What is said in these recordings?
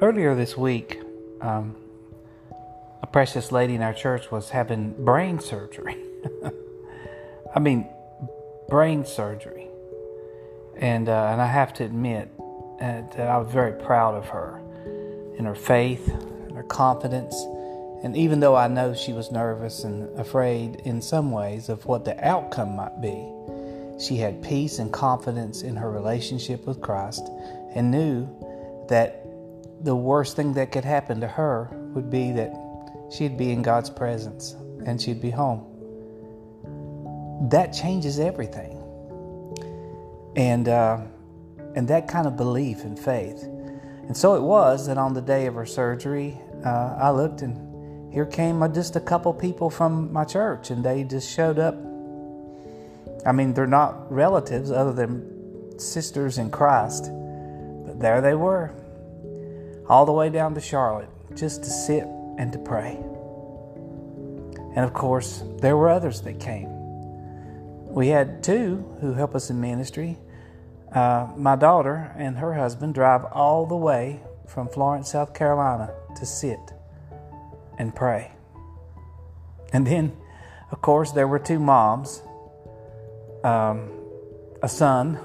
earlier this week, um, a precious lady in our church was having brain surgery. I mean, brain surgery. And, uh, and I have to admit uh, that I was very proud of her and her faith, and her confidence. And even though I know she was nervous and afraid in some ways of what the outcome might be, she had peace and confidence in her relationship with Christ and knew that the worst thing that could happen to her would be that she'd be in God's presence and she'd be home. That changes everything. And, uh, and that kind of belief and faith. And so it was that on the day of her surgery, uh, I looked and here came just a couple people from my church, and they just showed up. I mean, they're not relatives other than sisters in Christ, but there they were all the way down to Charlotte just to sit and to pray. And of course, there were others that came. We had two who help us in ministry. Uh, my daughter and her husband drive all the way from Florence, South Carolina to sit and pray. And then, of course, there were two moms, um, a son,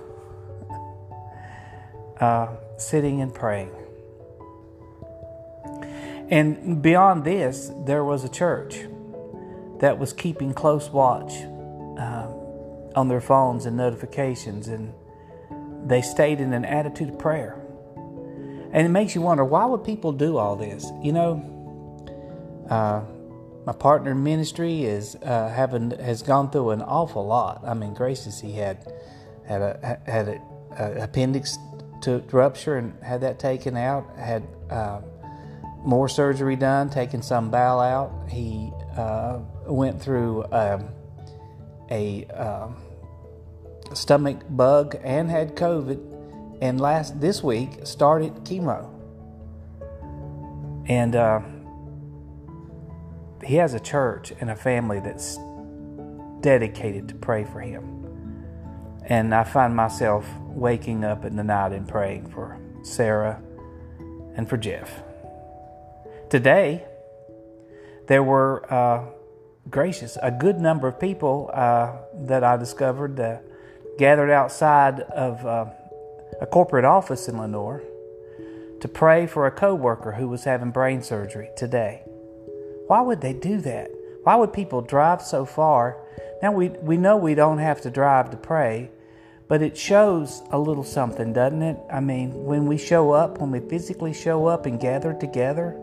uh, sitting and praying. And beyond this, there was a church that was keeping close watch uh, on their phones and notifications, and they stayed in an attitude of prayer. And it makes you wonder why would people do all this? You know, uh, my partner in ministry is uh, having has gone through an awful lot. I mean, gracious, he had had a had a, a appendix to rupture and had that taken out. Had uh, more surgery done, taking some bowel out. He uh, went through um, a um, stomach bug and had COVID, and last this week started chemo. And uh, he has a church and a family that's dedicated to pray for him. And I find myself waking up in the night and praying for Sarah and for Jeff. Today, there were uh, gracious, a good number of people uh, that I discovered uh, gathered outside of uh, a corporate office in Lenoir to pray for a coworker who was having brain surgery today. Why would they do that? Why would people drive so far? Now we we know we don't have to drive to pray, but it shows a little something, doesn't it? I mean, when we show up, when we physically show up and gather together,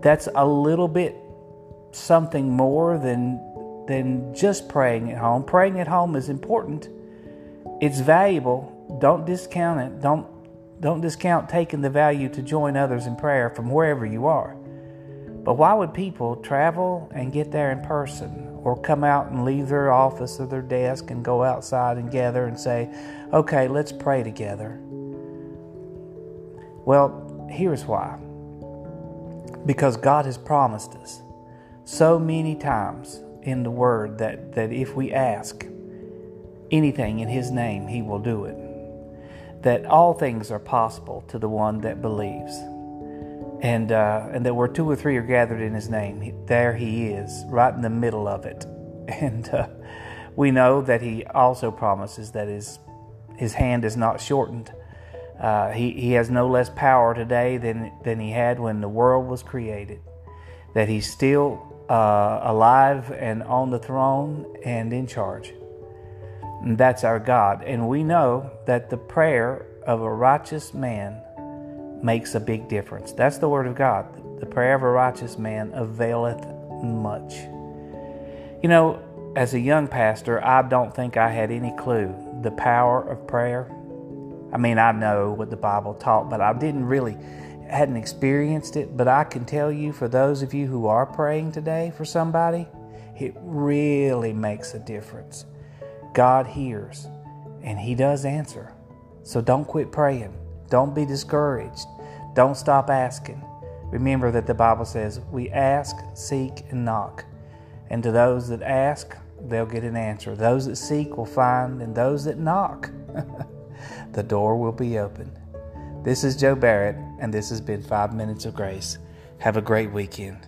that's a little bit something more than than just praying at home. Praying at home is important. It's valuable. Don't discount it. Don't don't discount taking the value to join others in prayer from wherever you are. But why would people travel and get there in person or come out and leave their office or their desk and go outside and gather and say, "Okay, let's pray together." Well, here's why because God has promised us so many times in the Word that, that if we ask anything in His name, He will do it. That all things are possible to the one that believes. And, uh, and that where two or three are gathered in His name, there He is, right in the middle of it. And uh, we know that He also promises that His, his hand is not shortened uh, he, he has no less power today than, than he had when the world was created. That he's still uh, alive and on the throne and in charge. And that's our God. And we know that the prayer of a righteous man makes a big difference. That's the word of God. The prayer of a righteous man availeth much. You know, as a young pastor, I don't think I had any clue the power of prayer I mean, I know what the Bible taught, but I didn't really hadn't experienced it, but I can tell you for those of you who are praying today for somebody, it really makes a difference. God hears and he does answer. So don't quit praying. Don't be discouraged. Don't stop asking. Remember that the Bible says, "We ask, seek, and knock." And to those that ask, they'll get an answer. Those that seek will find, and those that knock the door will be open. This is Joe Barrett, and this has been Five Minutes of Grace. Have a great weekend.